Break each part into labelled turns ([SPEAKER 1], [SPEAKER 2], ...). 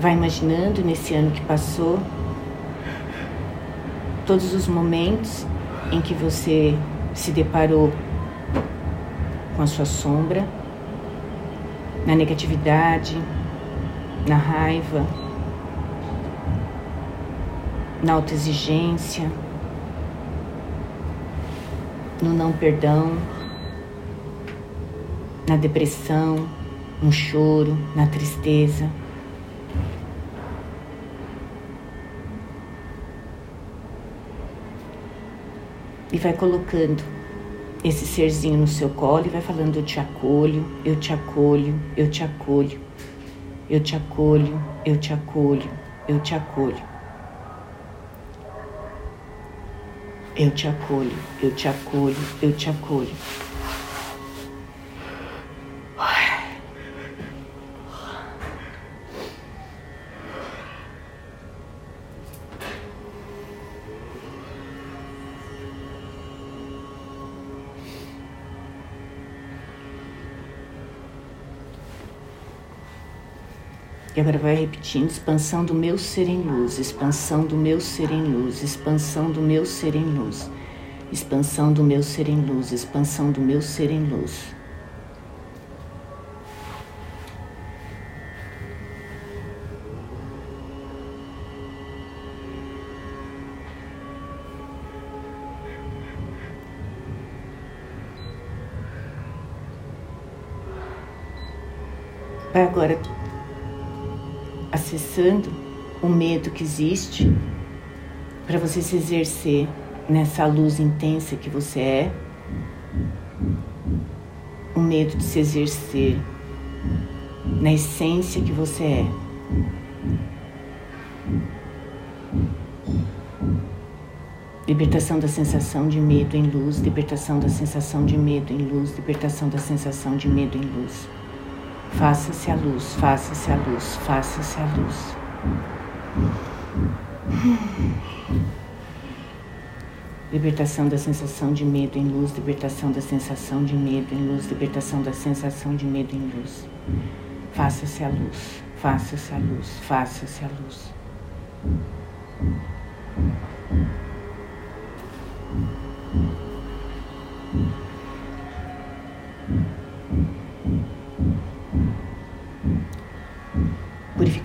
[SPEAKER 1] Vai imaginando nesse ano que passou todos os momentos em que você se deparou com a sua sombra, na negatividade, na raiva, na autoexigência, no não perdão, na depressão, no choro, na tristeza. E vai colocando esse serzinho no seu colo e vai falando: Eu te acolho, eu te acolho, eu te acolho, eu te acolho, eu te acolho, eu te acolho. Eu te acolho, eu te acolho, eu te acolho. E agora vai repetindo: expansão do meu ser em luz, expansão do meu ser em luz, expansão do meu ser em luz, expansão do meu ser em luz, expansão do meu ser em luz. Agora acessando o medo que existe para você se exercer nessa luz intensa que você é, o medo de se exercer na essência que você é. Libertação da sensação de medo em luz, libertação da sensação de medo em luz, libertação da sensação de medo em luz. Faça-se a luz, faça-se a luz, faça-se a luz. Libertação da sensação de medo em luz, libertação da sensação de medo em luz, libertação da sensação de medo em luz. Faça-se a luz, faça-se a luz, faça-se a luz.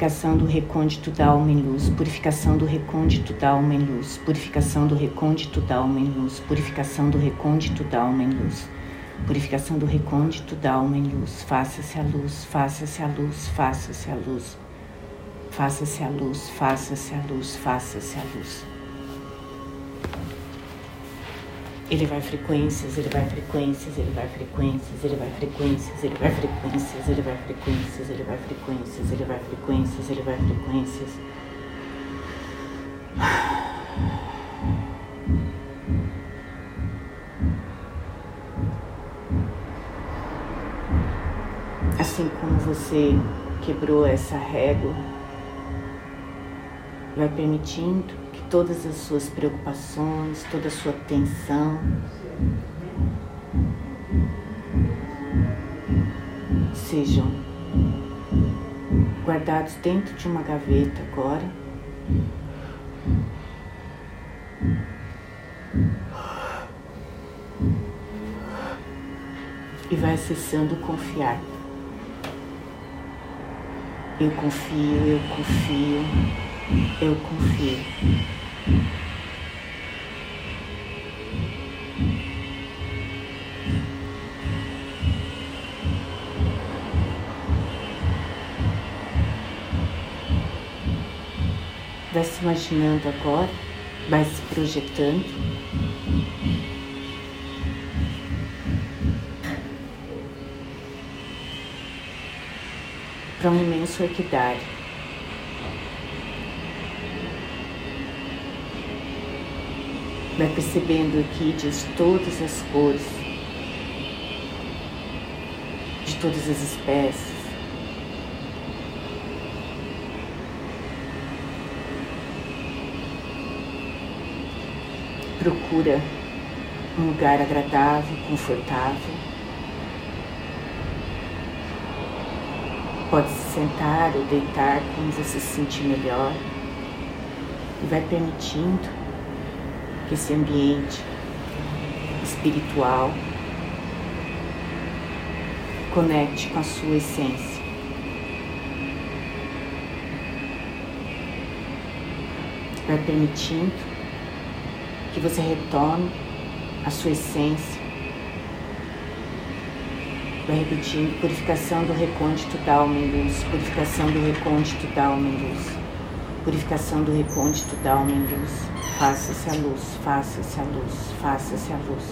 [SPEAKER 1] Purificação do recôndito da alma em luz, purificação do recôndito da alma em luz, purificação do recôndito da alma em luz, purificação do recôndito da alma em luz, purificação do recôndito da alma em luz. Faça-se a luz, faça-se a luz, faça-se a luz, faça-se a luz, faça-se a luz, faça-se a luz. Ele vai frequências, ele vai frequências, ele vai frequências, ele vai frequências, ele vai frequências, ele vai frequências, ele vai frequências, ele vai frequências, ele vai frequências. Assim como você quebrou essa régua, vai permitindo todas as suas preocupações, toda a sua tensão. Sejam guardados dentro de uma gaveta agora. E vai acessando confiar. Eu confio, eu confio, eu confio. Vai se imaginando agora, vai se projetando. Para um imenso orquidário. Vai percebendo orquídeas de todas as cores, de todas as espécies. procura um lugar agradável, confortável. Pode sentar ou deitar como você se sentir melhor e vai permitindo esse ambiente espiritual conecte com a sua essência. Vai permitindo que você retorne à sua essência. Vai repetindo purificação do recôndito da alma em luz, purificação do recôndito da alma em luz, purificação do recôndito da alma em luz. Faça-se a luz, faça-se a luz, faça-se a luz.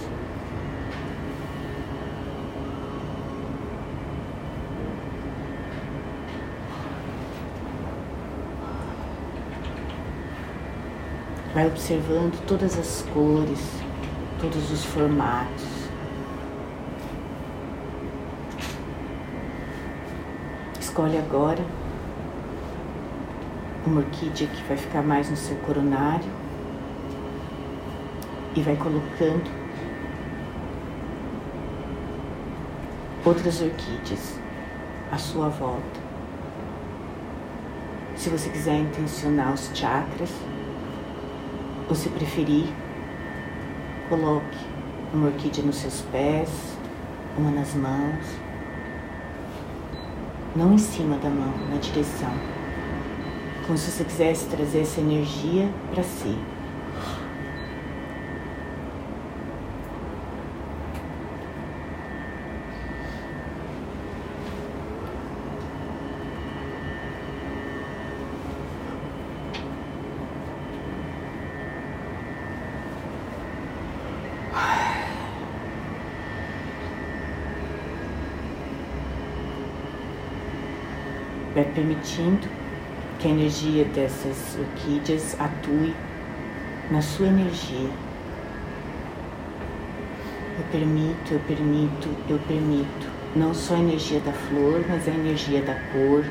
[SPEAKER 1] Vai observando todas as cores, todos os formatos. Escolhe agora uma orquídea que vai ficar mais no seu coronário e vai colocando outras orquídeas à sua volta. Se você quiser intencionar os chakras, ou se preferir, coloque uma orquídea nos seus pés, uma nas mãos, não em cima da mão, na direção, como se você quisesse trazer essa energia para si. vai permitindo que a energia dessas orquídeas atue na sua energia. Eu permito, eu permito, eu permito não só a energia da flor, mas a energia da cor,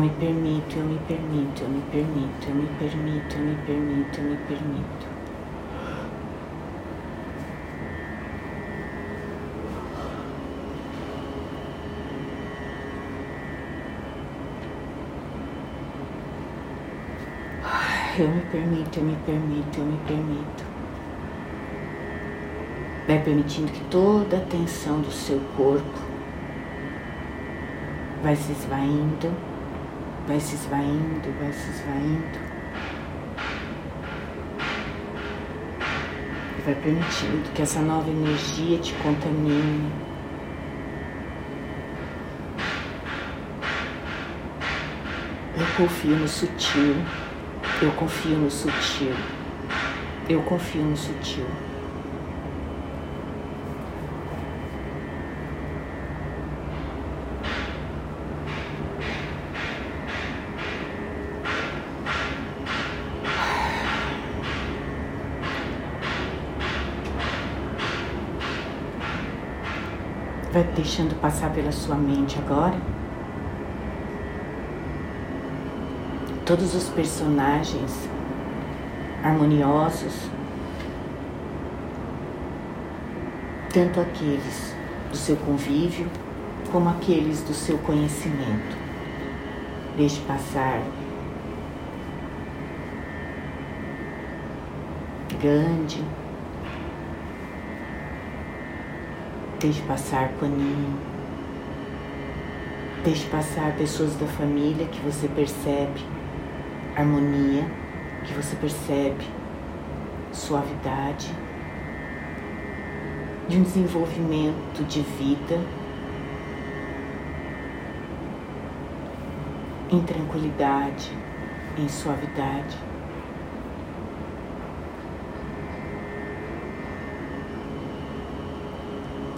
[SPEAKER 1] me permito, eu me permito, eu me permito, eu me permito, eu me permito, eu me permito. Eu me permito, eu me permito, eu me permito. Vai permitindo que toda a tensão do seu corpo vai se esvaindo vai se esvaindo, vai se esvaindo. E vai permitindo que essa nova energia te contamine. Eu confio no sutil, eu confio no sutil, eu confio no sutil. Vai deixando passar pela sua mente agora. Todos os personagens harmoniosos, tanto aqueles do seu convívio como aqueles do seu conhecimento. Deixe passar Gandhi, Deixe passar paninho. Deixe passar pessoas da família que você percebe harmonia, que você percebe suavidade, de um desenvolvimento de vida em tranquilidade, em suavidade.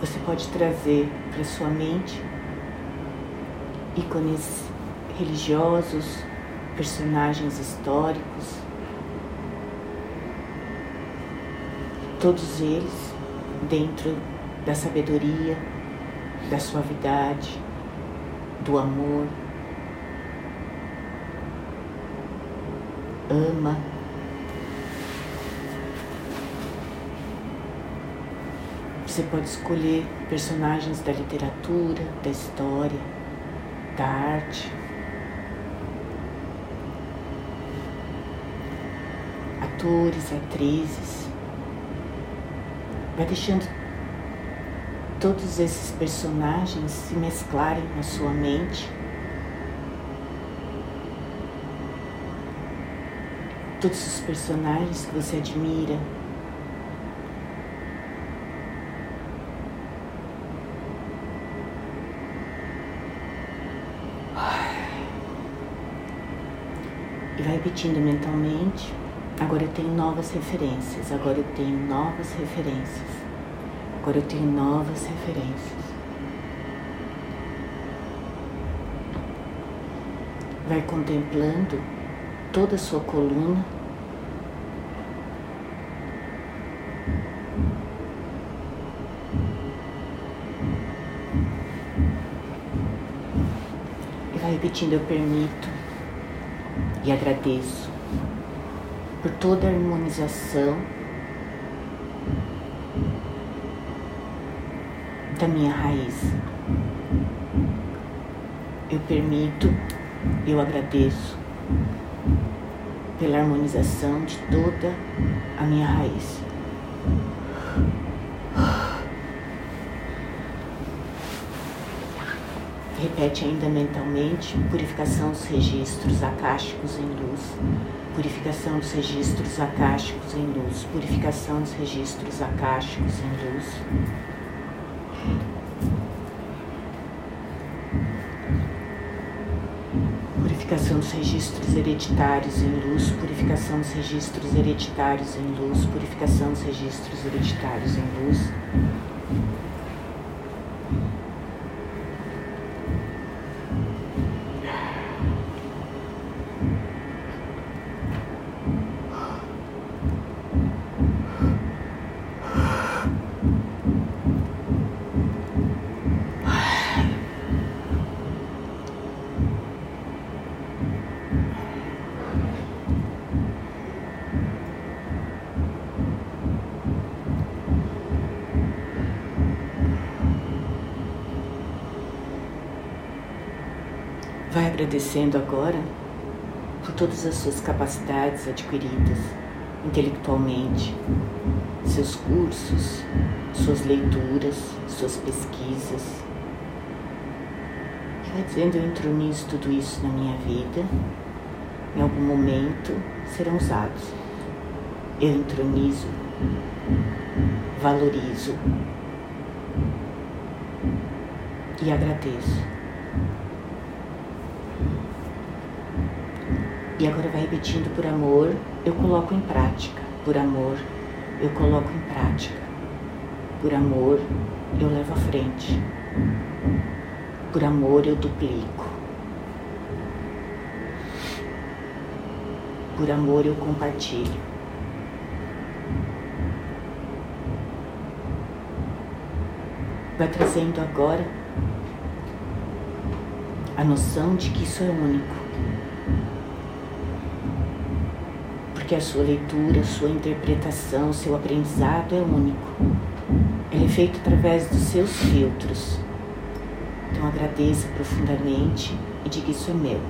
[SPEAKER 1] Você pode trazer para sua mente ícones religiosos, personagens históricos, todos eles dentro da sabedoria, da suavidade, do amor. Ama. Você pode escolher personagens da literatura, da história, da arte. Atores, atrizes. Vai deixando todos esses personagens se mesclarem na sua mente. Todos os personagens que você admira. Repetindo mentalmente. Agora eu tenho novas referências, agora eu tenho novas referências. Agora eu tenho novas referências. Vai contemplando toda a sua coluna. E vai repetindo: Eu permito e agradeço por toda a harmonização da minha raiz. Eu permito, eu agradeço pela harmonização de toda a minha raiz. Repete ainda mentalmente: purificação dos registros acásticos em luz, purificação dos registros acásticos em luz, purificação dos registros acásticos em luz. Purificação dos registros hereditários em luz, purificação dos registros hereditários em luz, purificação dos registros hereditários em luz. Agradecendo agora por todas as suas capacidades adquiridas intelectualmente, seus cursos, suas leituras, suas pesquisas. E vai dizendo: Eu entronizo tudo isso na minha vida, em algum momento serão usados. Eu entronizo, valorizo e agradeço. E agora vai repetindo por amor, eu coloco em prática. Por amor, eu coloco em prática. Por amor, eu levo à frente. Por amor, eu duplico. Por amor, eu compartilho. Vai trazendo agora a noção de que isso é único porque a sua leitura, a sua interpretação, o seu aprendizado é único. Ele é feito através dos seus filtros. Então agradeça profundamente e diga isso é meu.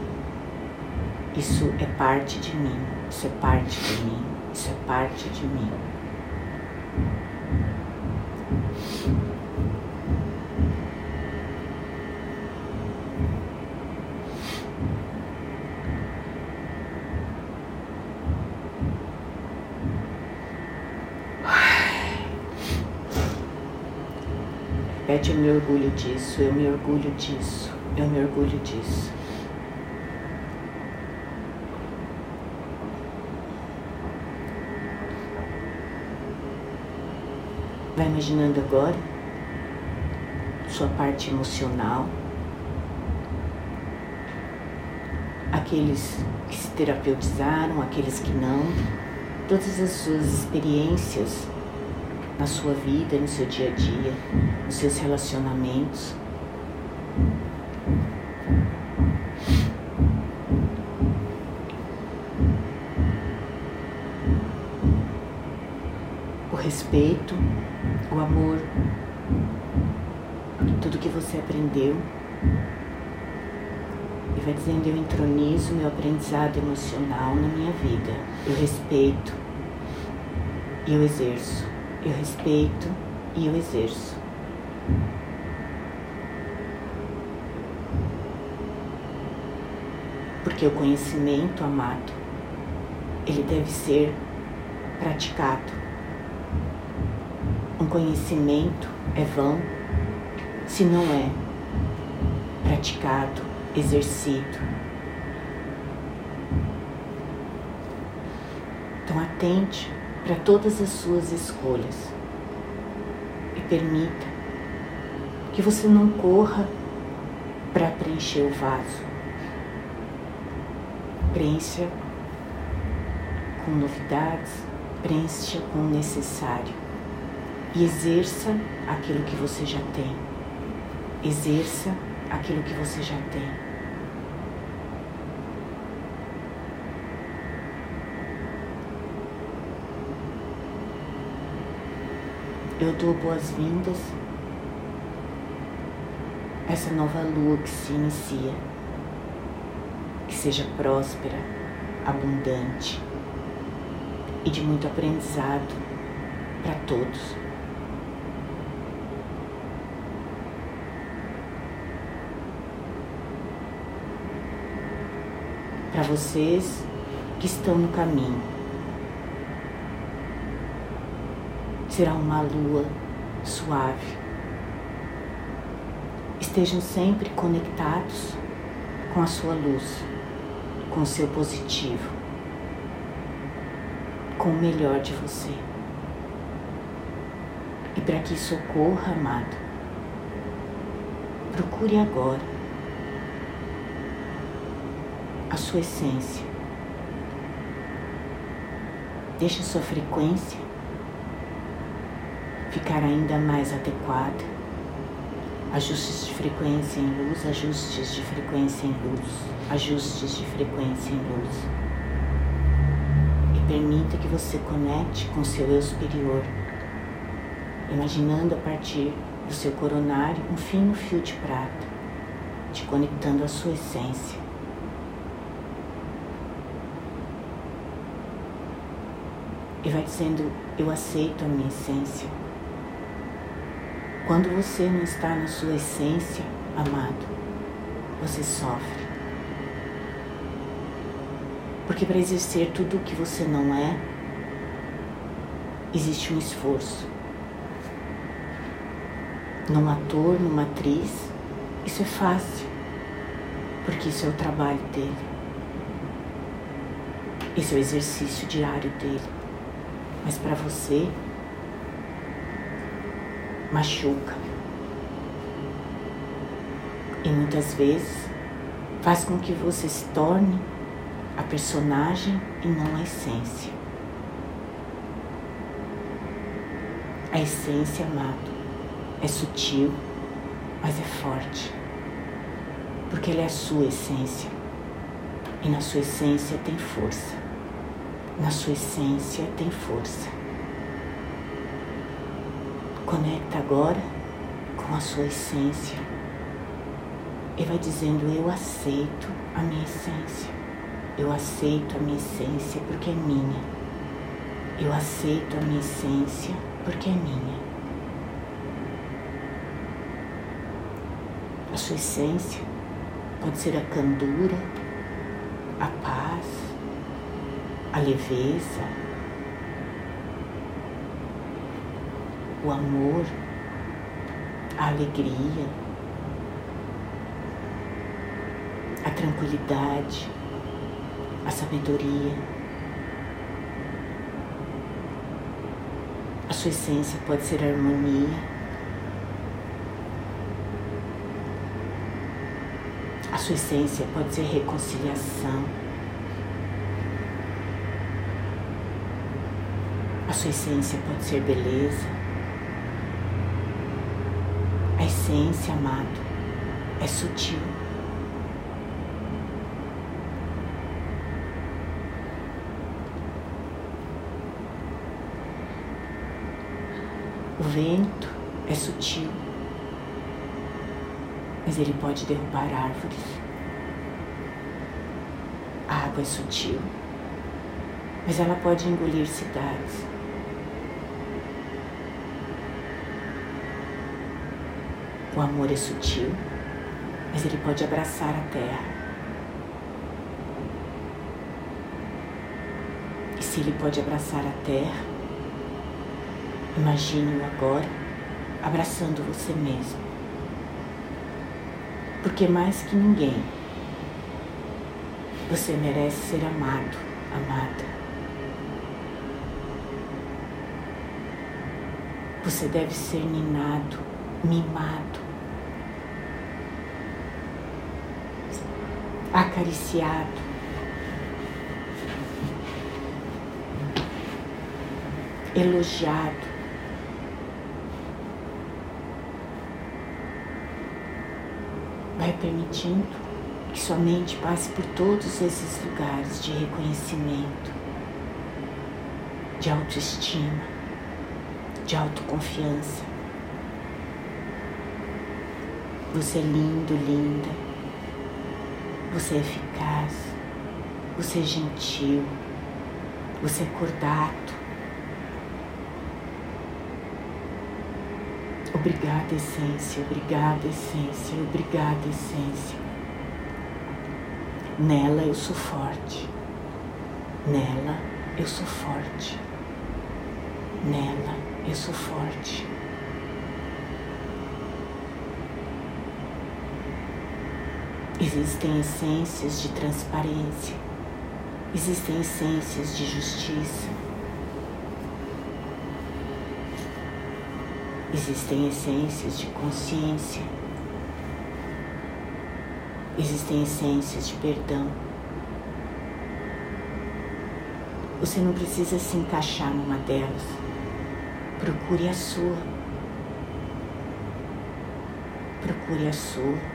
[SPEAKER 1] Isso é parte de mim. Isso é parte de mim. Isso é parte de mim. Repete, eu me orgulho disso, eu me orgulho disso, eu me orgulho disso. Vai imaginando agora? Sua parte emocional, aqueles que se terapeutizaram, aqueles que não, todas as suas experiências na sua vida, no seu dia a dia, nos seus relacionamentos. O respeito, o amor, tudo que você aprendeu e vai dizendo: Eu entronizo meu aprendizado emocional na minha vida. Eu respeito e eu exerço. Eu respeito e eu exerço. Porque o conhecimento, amado, ele deve ser praticado. Um conhecimento é vão se não é praticado, exercido. Então atente para todas as suas escolhas e permita que você não corra para preencher o vaso. Preencha com novidades, preencha com o necessário e exerça aquilo que você já tem. Exerça aquilo que você já tem. Eu dou boas-vindas a essa nova lua que se inicia. Que seja próspera, abundante e de muito aprendizado para todos. Para vocês que estão no caminho, será uma lua suave. Estejam sempre conectados com a sua luz, com o seu positivo, com o melhor de você. E para que isso ocorra, amado, procure agora a sua essência. Deixe a sua frequência ficar ainda mais adequada. Ajustes de frequência em luz, ajustes de frequência em luz, ajustes de frequência em luz. E permita que você conecte com seu eu superior, imaginando a partir do seu coronário um fino fio de prata, te conectando à sua essência. E vai dizendo: Eu aceito a minha essência. Quando você não está na sua essência, amado, você sofre. Porque para exercer tudo o que você não é, existe um esforço. Num ator, numa atriz, isso é fácil, porque isso é o trabalho dele. Esse é o exercício diário dele. Mas para você, machuca. E muitas vezes faz com que você se torne a personagem e não a essência. A essência, amado, é sutil, mas é forte. Porque ela é a sua essência. E na sua essência tem força. Na sua essência tem força. Conecta agora com a sua essência e vai dizendo: Eu aceito a minha essência. Eu aceito a minha essência porque é minha. Eu aceito a minha essência porque é minha. A sua essência pode ser a candura, a paz, a leveza, o amor, a alegria, a tranquilidade, a sabedoria. A sua essência pode ser harmonia. A sua essência pode ser reconciliação. A sua essência pode ser beleza. A essência, amado, é sutil. O vento é sutil, mas ele pode derrubar árvores. A água é sutil, mas ela pode engolir cidades. O amor é sutil, mas ele pode abraçar a terra. E se ele pode abraçar a terra, Imagine-o agora abraçando você mesmo. Porque mais que ninguém, você merece ser amado, amada. Você deve ser ninado, mimado, acariciado, elogiado. Vai permitindo que sua mente passe por todos esses lugares de reconhecimento, de autoestima, de autoconfiança. Você é lindo, linda. Você é eficaz. Você é gentil. Você é cordato. Obrigada, essência, obrigada, essência, obrigada, essência. Nela eu sou forte. Nela eu sou forte. Nela eu sou forte. Existem essências de transparência, existem essências de justiça, Existem essências de consciência. Existem essências de perdão. Você não precisa se encaixar numa delas. Procure a sua. Procure a sua.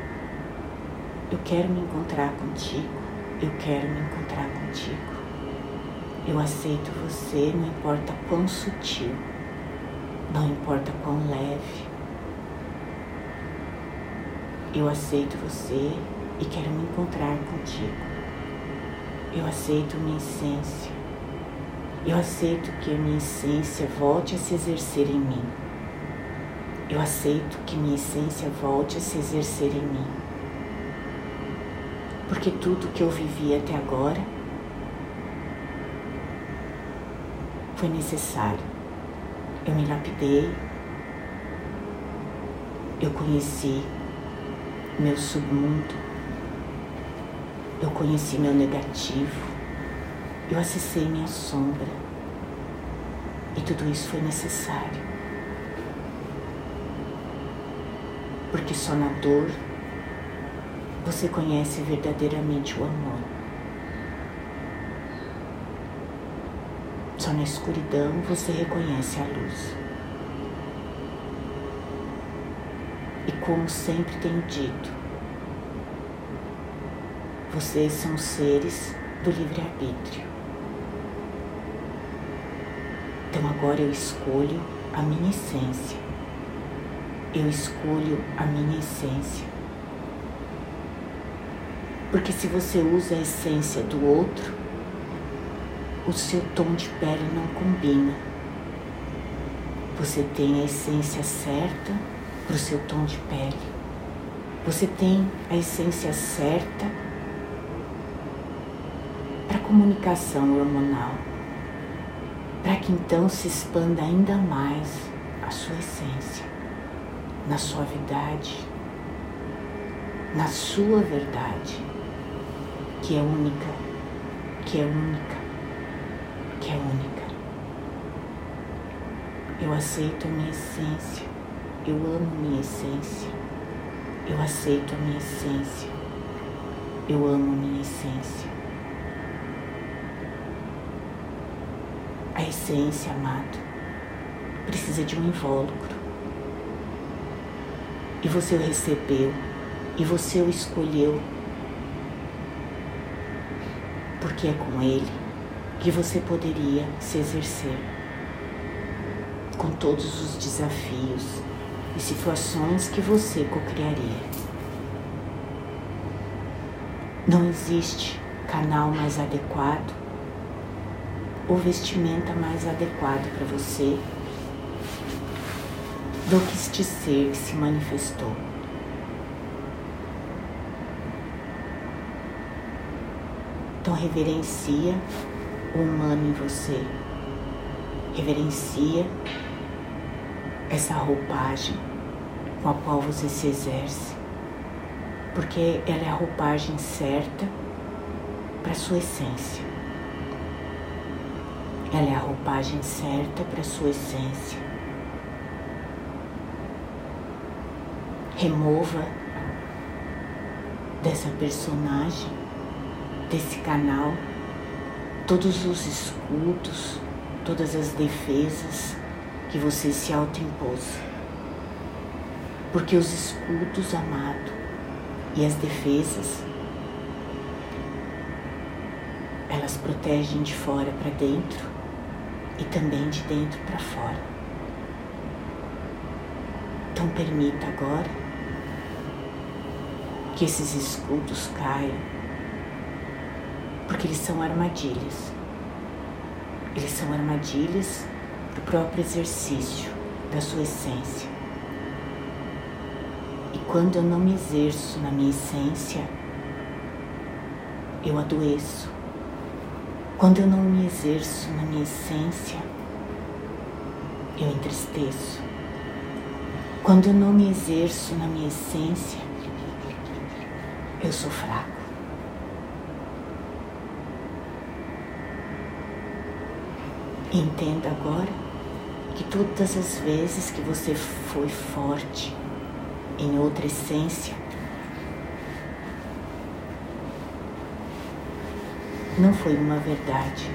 [SPEAKER 1] Eu quero me encontrar contigo. Eu quero me encontrar contigo. Eu aceito você, não importa quão sutil. Não importa quão leve, eu aceito você e quero me encontrar contigo. Eu aceito minha essência. Eu aceito que a minha essência volte a se exercer em mim. Eu aceito que minha essência volte a se exercer em mim. Porque tudo que eu vivi até agora foi necessário. Eu me lapidei, eu conheci meu submundo, eu conheci meu negativo, eu acessei minha sombra. E tudo isso foi necessário. Porque só na dor você conhece verdadeiramente o amor. Só na escuridão você reconhece a luz. E como sempre tenho dito, vocês são seres do livre-arbítrio. Então agora eu escolho a minha essência. Eu escolho a minha essência. Porque se você usa a essência do outro, o seu tom de pele não combina. Você tem a essência certa para o seu tom de pele. Você tem a essência certa para a comunicação hormonal, para que então se expanda ainda mais a sua essência, na suavidade, na sua verdade, que é única, que é única que é única. Eu aceito a minha essência, eu amo minha essência, eu aceito a minha essência, eu amo minha essência. A essência, amado, precisa de um invólucro. e você o recebeu e você o escolheu, porque é com ele que você poderia se exercer com todos os desafios e situações que você cocriaria. Não existe canal mais adequado ou vestimenta mais adequado para você do que este ser que se manifestou. Então reverencia o humano em você. Reverencia essa roupagem com a qual você se exerce, porque ela é a roupagem certa para sua essência. Ela é a roupagem certa para sua essência. Remova dessa personagem, desse canal, todos os escudos, todas as defesas que você se autoimpôs. Porque os escudos, amado, e as defesas, elas protegem de fora para dentro e também de dentro para fora. Então permita agora que esses escudos caiam porque eles são armadilhas. Eles são armadilhas para o próprio exercício da sua essência. E quando eu não me exerço na minha essência, eu adoeço. Quando eu não me exerço na minha essência, eu entristeço. Quando eu não me exerço na minha essência, eu sou fraco. Entenda agora que todas as vezes que você foi forte em outra essência, não foi uma verdade.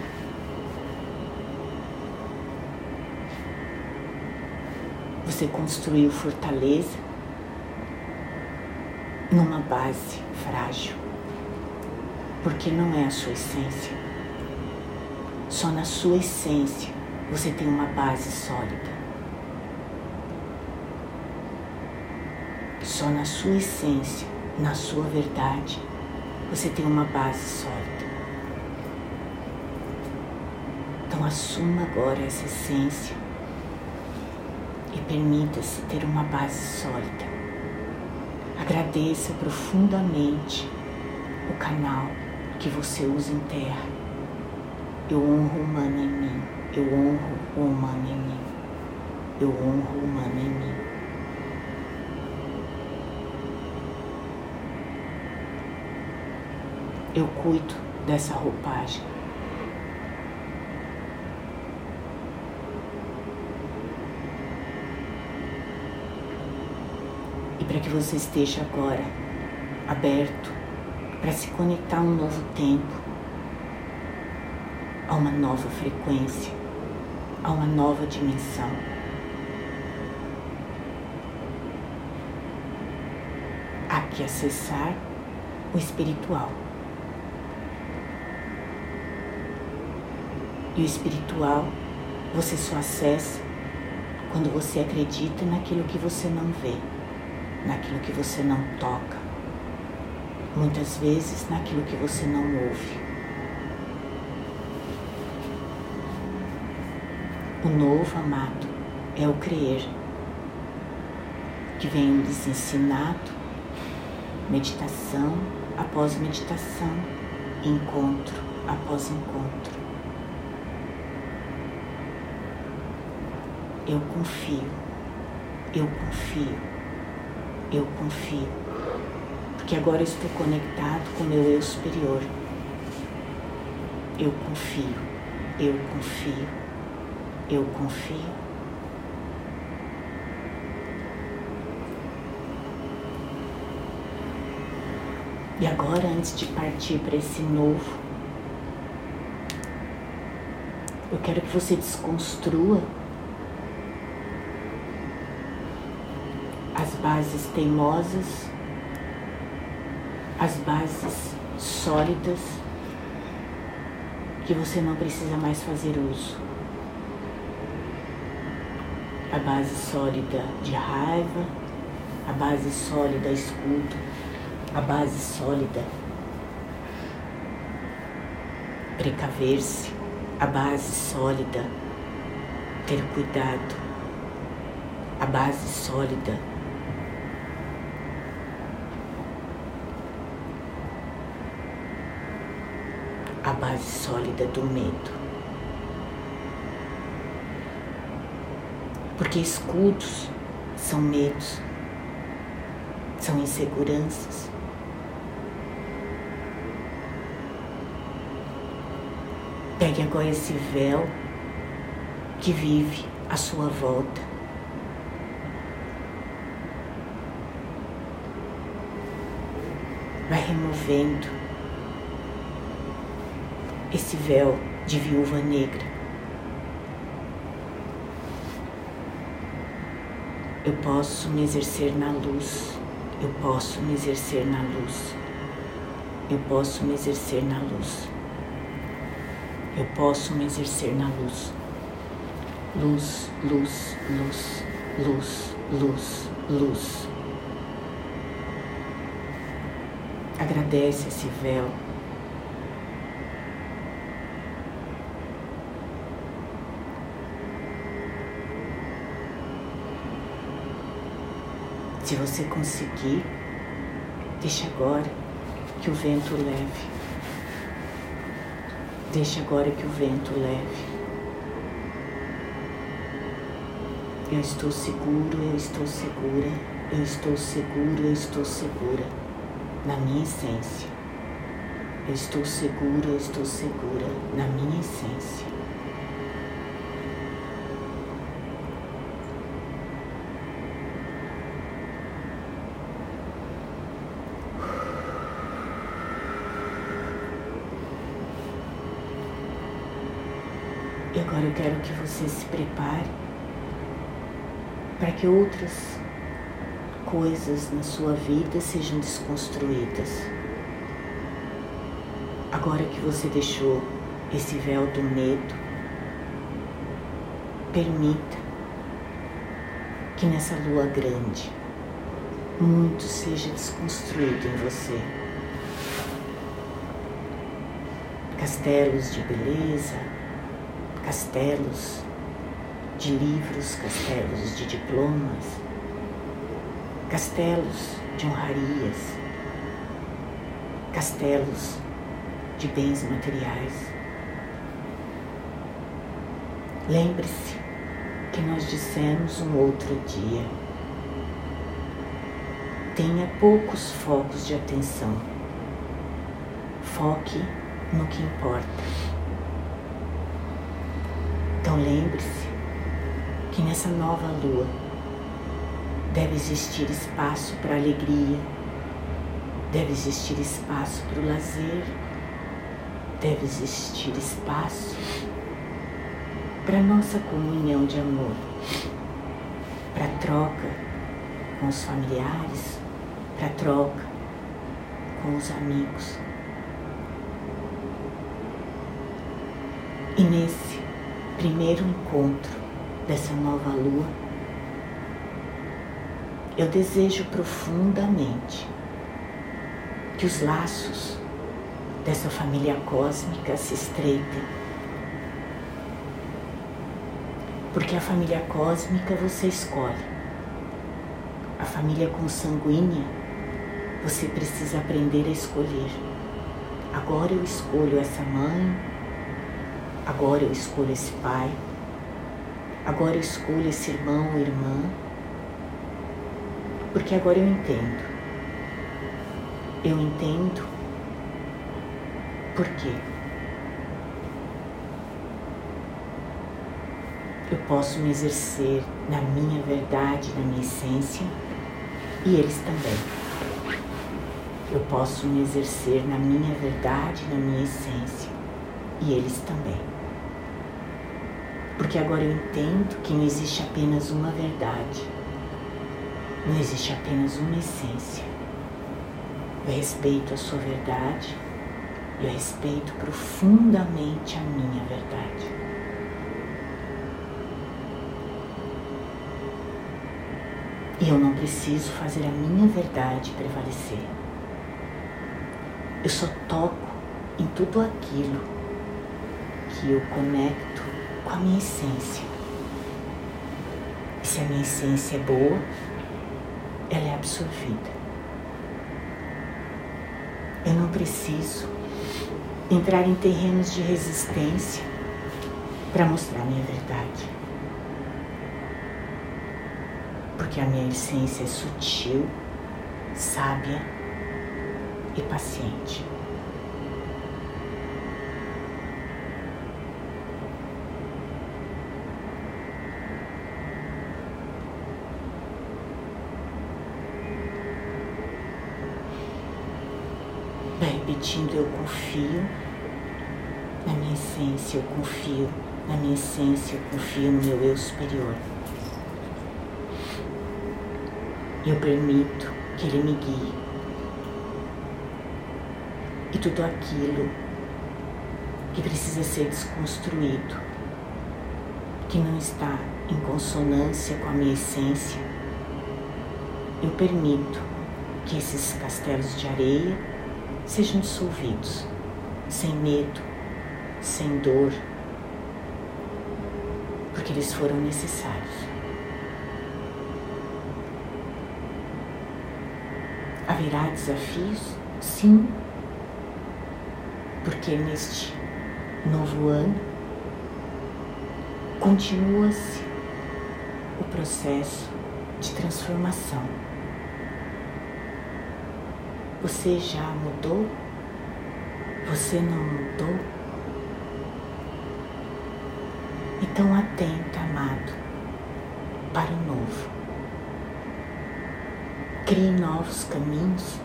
[SPEAKER 1] Você construiu fortaleza numa base frágil, porque não é a sua essência. Só na sua essência você tem uma base sólida. Só na sua essência, na sua verdade, você tem uma base sólida. Então assuma agora essa essência e permita-se ter uma base sólida. Agradeça profundamente o canal que você usa em terra eu honro o humano em mim. Eu honro o humano em mim. Eu honro o humano em mim. Eu cuido dessa roupagem. E para que você esteja agora aberto para se conectar a um novo tempo, a uma nova frequência, a uma nova dimensão. Há que acessar o espiritual. E o espiritual você só acessa quando você acredita naquilo que você não vê, naquilo que você não toca, muitas vezes naquilo que você não ouve. O novo amado é o crer, que vem lhes ensinado, meditação após meditação, encontro após encontro. Eu confio, eu confio, eu confio, porque agora estou conectado com meu eu superior. Eu confio, eu confio eu confio. E agora, antes de partir para esse novo, eu quero que você desconstrua as bases teimosas, as bases sólidas que você não precisa mais fazer uso. A base sólida de raiva, a base sólida escudo, a base sólida precaver-se, a base sólida ter cuidado, a base sólida a base sólida do medo. Porque escudos são medos, são inseguranças. Pegue agora esse véu que vive à sua volta. Vai removendo esse véu de viúva negra. Eu posso me exercer na luz, eu posso me exercer na luz, eu posso me exercer na luz, eu posso me exercer na luz. Luz, luz, luz, luz, luz, luz. Agradece esse véu Se você conseguir, deixe agora que o vento leve. Deixe agora que o vento leve. Eu estou seguro, eu estou segura, eu estou seguro, eu estou segura na minha essência. Eu estou seguro, eu estou segura na minha essência. E agora eu quero que você se prepare para que outras coisas na sua vida sejam desconstruídas. Agora que você deixou esse véu do medo, permita que nessa lua grande muito seja desconstruído em você. Castelos de beleza, castelos de livros, castelos de diplomas, castelos de honrarias, castelos de bens materiais. Lembre-se que nós dissemos um outro dia. Tenha poucos focos de atenção. Foque no que importa. Então lembre-se que nessa nova lua deve existir espaço para alegria, deve existir espaço para o lazer, deve existir espaço para nossa comunhão de amor, para troca com os familiares, para troca com os amigos. E nesse primeiro encontro dessa nova lua, eu desejo profundamente que os laços dessa família cósmica se estreitem. Porque a família cósmica você escolhe. A família consanguínea você precisa aprender a escolher. Agora eu escolho essa mãe, Agora eu escolho esse pai. Agora eu escolho esse irmão ou irmã. Porque agora eu entendo. Eu entendo por quê. Eu posso me exercer na minha verdade, na minha essência, e eles também. Eu posso me exercer na minha verdade, na minha essência, e eles também porque agora eu entendo que não existe apenas uma verdade. Não existe apenas uma essência. Eu respeito a sua verdade, eu respeito profundamente a minha verdade. E eu não preciso fazer a minha verdade prevalecer. Eu só toco em tudo aquilo que eu conecto com a minha essência. E se a minha essência é boa, ela é absorvida. Eu não preciso entrar em terrenos de resistência para mostrar minha verdade. Porque a minha essência é sutil, sábia e paciente. Repetindo: Eu confio na minha essência, eu confio na minha essência, eu confio no meu eu superior. Eu permito que ele me guie. E tudo aquilo que precisa ser desconstruído, que não está em consonância com a minha essência, eu permito que esses castelos de areia sejam dissolvidos, sem medo, sem dor, porque eles foram necessários. Haverá desafios? Sim, porque neste novo ano continua-se o processo de transformação. Você já mudou? Você não mudou? Então atenta, amado, para o novo. Crie novos caminhos.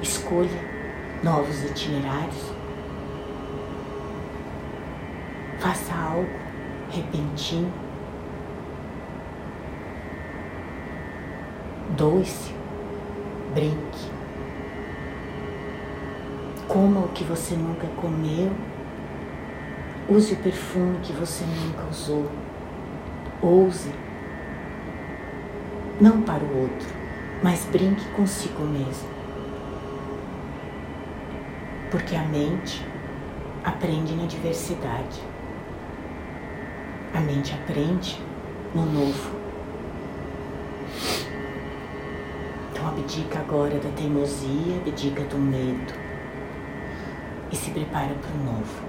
[SPEAKER 1] Escolha novos itinerários. Faça algo repentino. Doe-se brinque. Coma o que você nunca comeu. Use o perfume que você nunca usou. Ouse. Não para o outro, mas brinque consigo mesmo. Porque a mente aprende na diversidade. A mente aprende no novo. abdica agora da teimosia, abdica do medo e se prepara para o novo.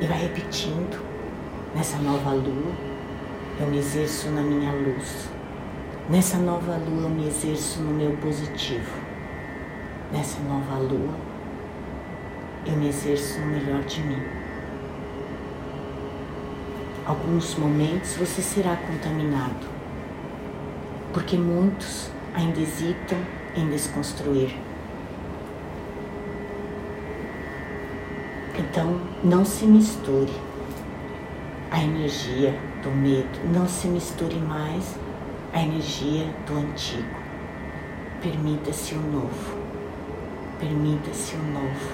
[SPEAKER 1] E vai repetindo, nessa nova lua, eu me exerço na minha luz. Nessa nova lua, eu me exerço no meu positivo. Nessa nova lua, eu me exerço no melhor de mim. Alguns momentos você será contaminado porque muitos ainda hesitam em desconstruir. Então, não se misture a energia do medo, não se misture mais a energia do antigo. Permita-se o novo. Permita-se o novo.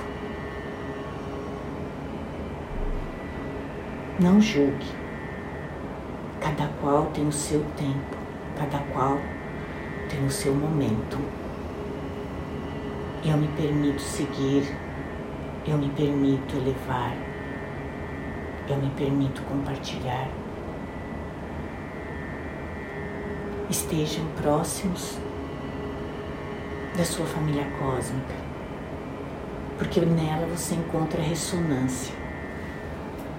[SPEAKER 1] Não julgue. Cada qual tem o seu tempo. Cada qual tem o seu momento. Eu me permito seguir, eu me permito elevar, eu me permito compartilhar. Estejam próximos da sua família cósmica, porque nela você encontra ressonância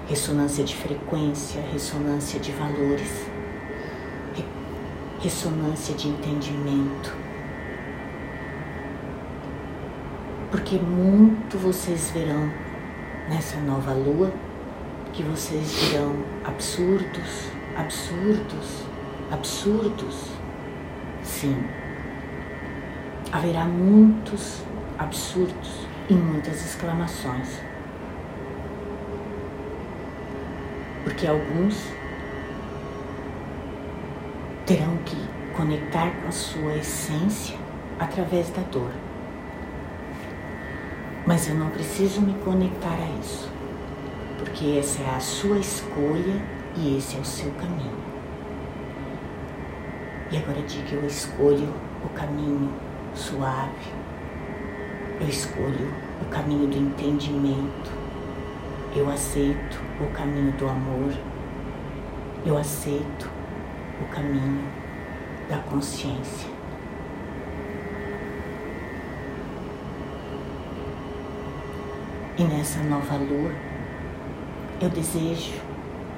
[SPEAKER 1] ressonância de frequência, ressonância de valores ressonância de entendimento. Porque muito vocês verão nessa nova lua que vocês virão absurdos, absurdos, absurdos. Sim, haverá muitos absurdos e muitas exclamações. Porque alguns terão que conectar com a sua essência através da dor. Mas eu não preciso me conectar a isso, porque essa é a sua escolha e esse é o seu caminho. E agora diga: eu escolho o caminho suave, eu escolho o caminho do entendimento, eu aceito o caminho do amor, eu aceito o caminho da consciência. E nessa nova lua, eu desejo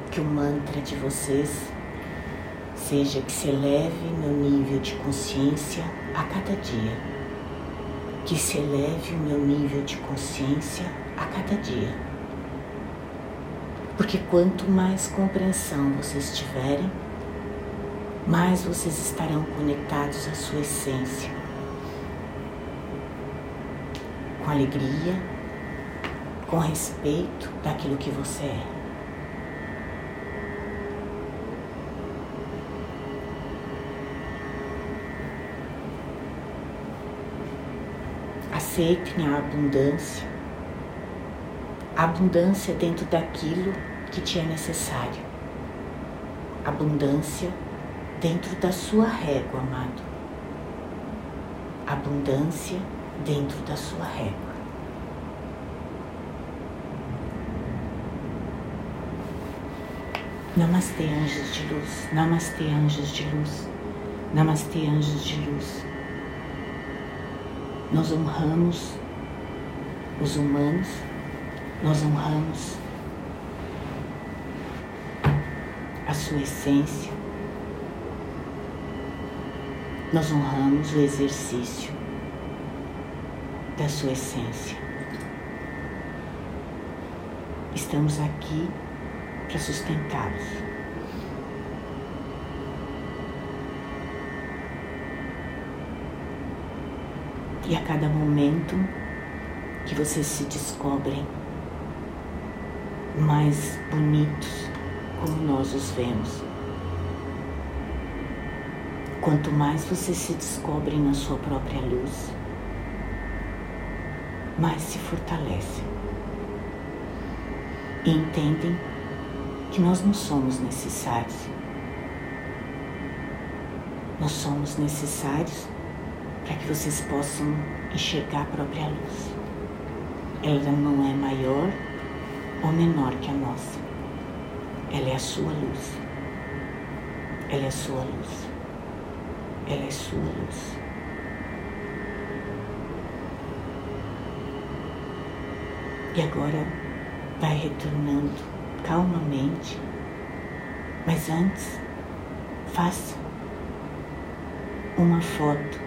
[SPEAKER 1] que o mantra de vocês seja que se eleve meu nível de consciência a cada dia. Que se eleve o meu nível de consciência a cada dia. Porque quanto mais compreensão vocês tiverem, mais vocês estarão conectados à sua essência. Com alegria, com respeito daquilo que você é. Aceitem a abundância, a abundância dentro daquilo que te é necessário, abundância dentro da sua régua, amado. Abundância dentro da sua régua. Namastê, anjos de luz. Namastê, anjos de luz. Namastê, anjos de luz. Nós honramos os humanos, nós honramos a sua essência, nós honramos o exercício da sua essência. Estamos aqui para sustentá-los. E a cada momento que vocês se descobrem mais bonitos como nós os vemos, Quanto mais você se descobre na sua própria luz, mais se fortalecem e entendem que nós não somos necessários. Nós somos necessários para que vocês possam enxergar a própria luz. Ela não é maior ou menor que a nossa. Ela é a sua luz. Ela é a sua luz ela é sua luz. E agora vai retornando calmamente, mas antes faça uma foto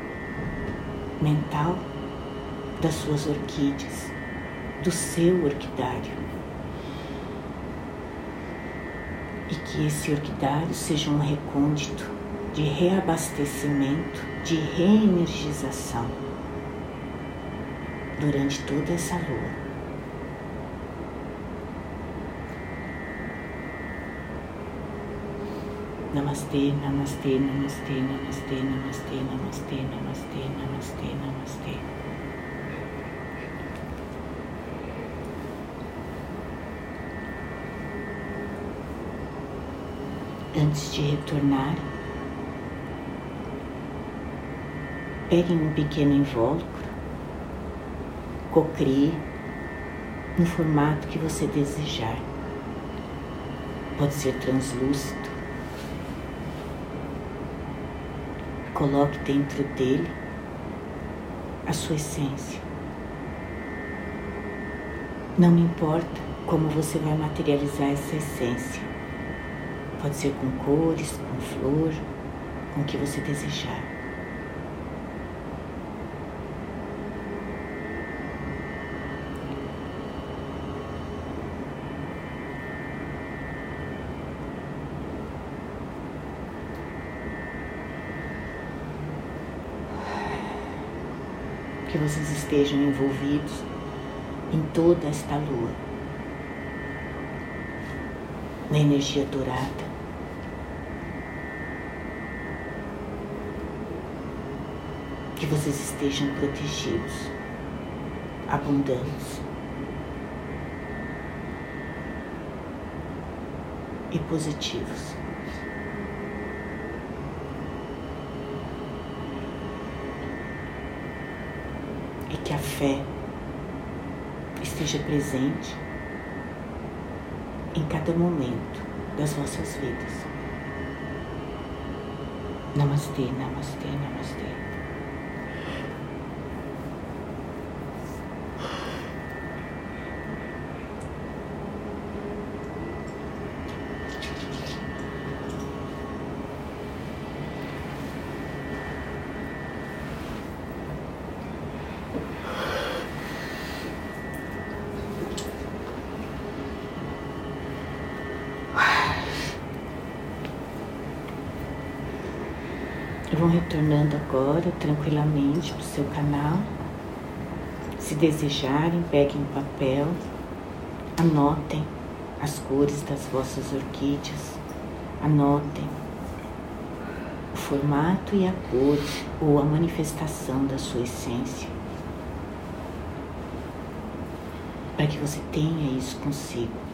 [SPEAKER 1] mental das suas orquídeas, do seu orquidário. E que esse orquidário seja um recôndito de reabastecimento, de reenergização durante toda essa lua. Namastê, namastê, namastê, namastê, namastê, namastê, namastê, namastê, namastê. Antes de retornar, Peguem um pequeno invólucro, cocrie no formato que você desejar. Pode ser translúcido. Coloque dentro dele a sua essência. Não importa como você vai materializar essa essência. Pode ser com cores, com flor, com o que você desejar. que vocês estejam envolvidos em toda esta lua, na energia dourada. Que vocês estejam protegidos, abundantes e positivos. A fé esteja presente em cada momento das vossas vidas. Namastê, namastê, namastê. vão retornando agora tranquilamente para o seu canal. Se desejarem, peguem um papel, anotem as cores das vossas orquídeas, anotem o formato e a cor ou a manifestação da sua essência, para que você tenha isso consigo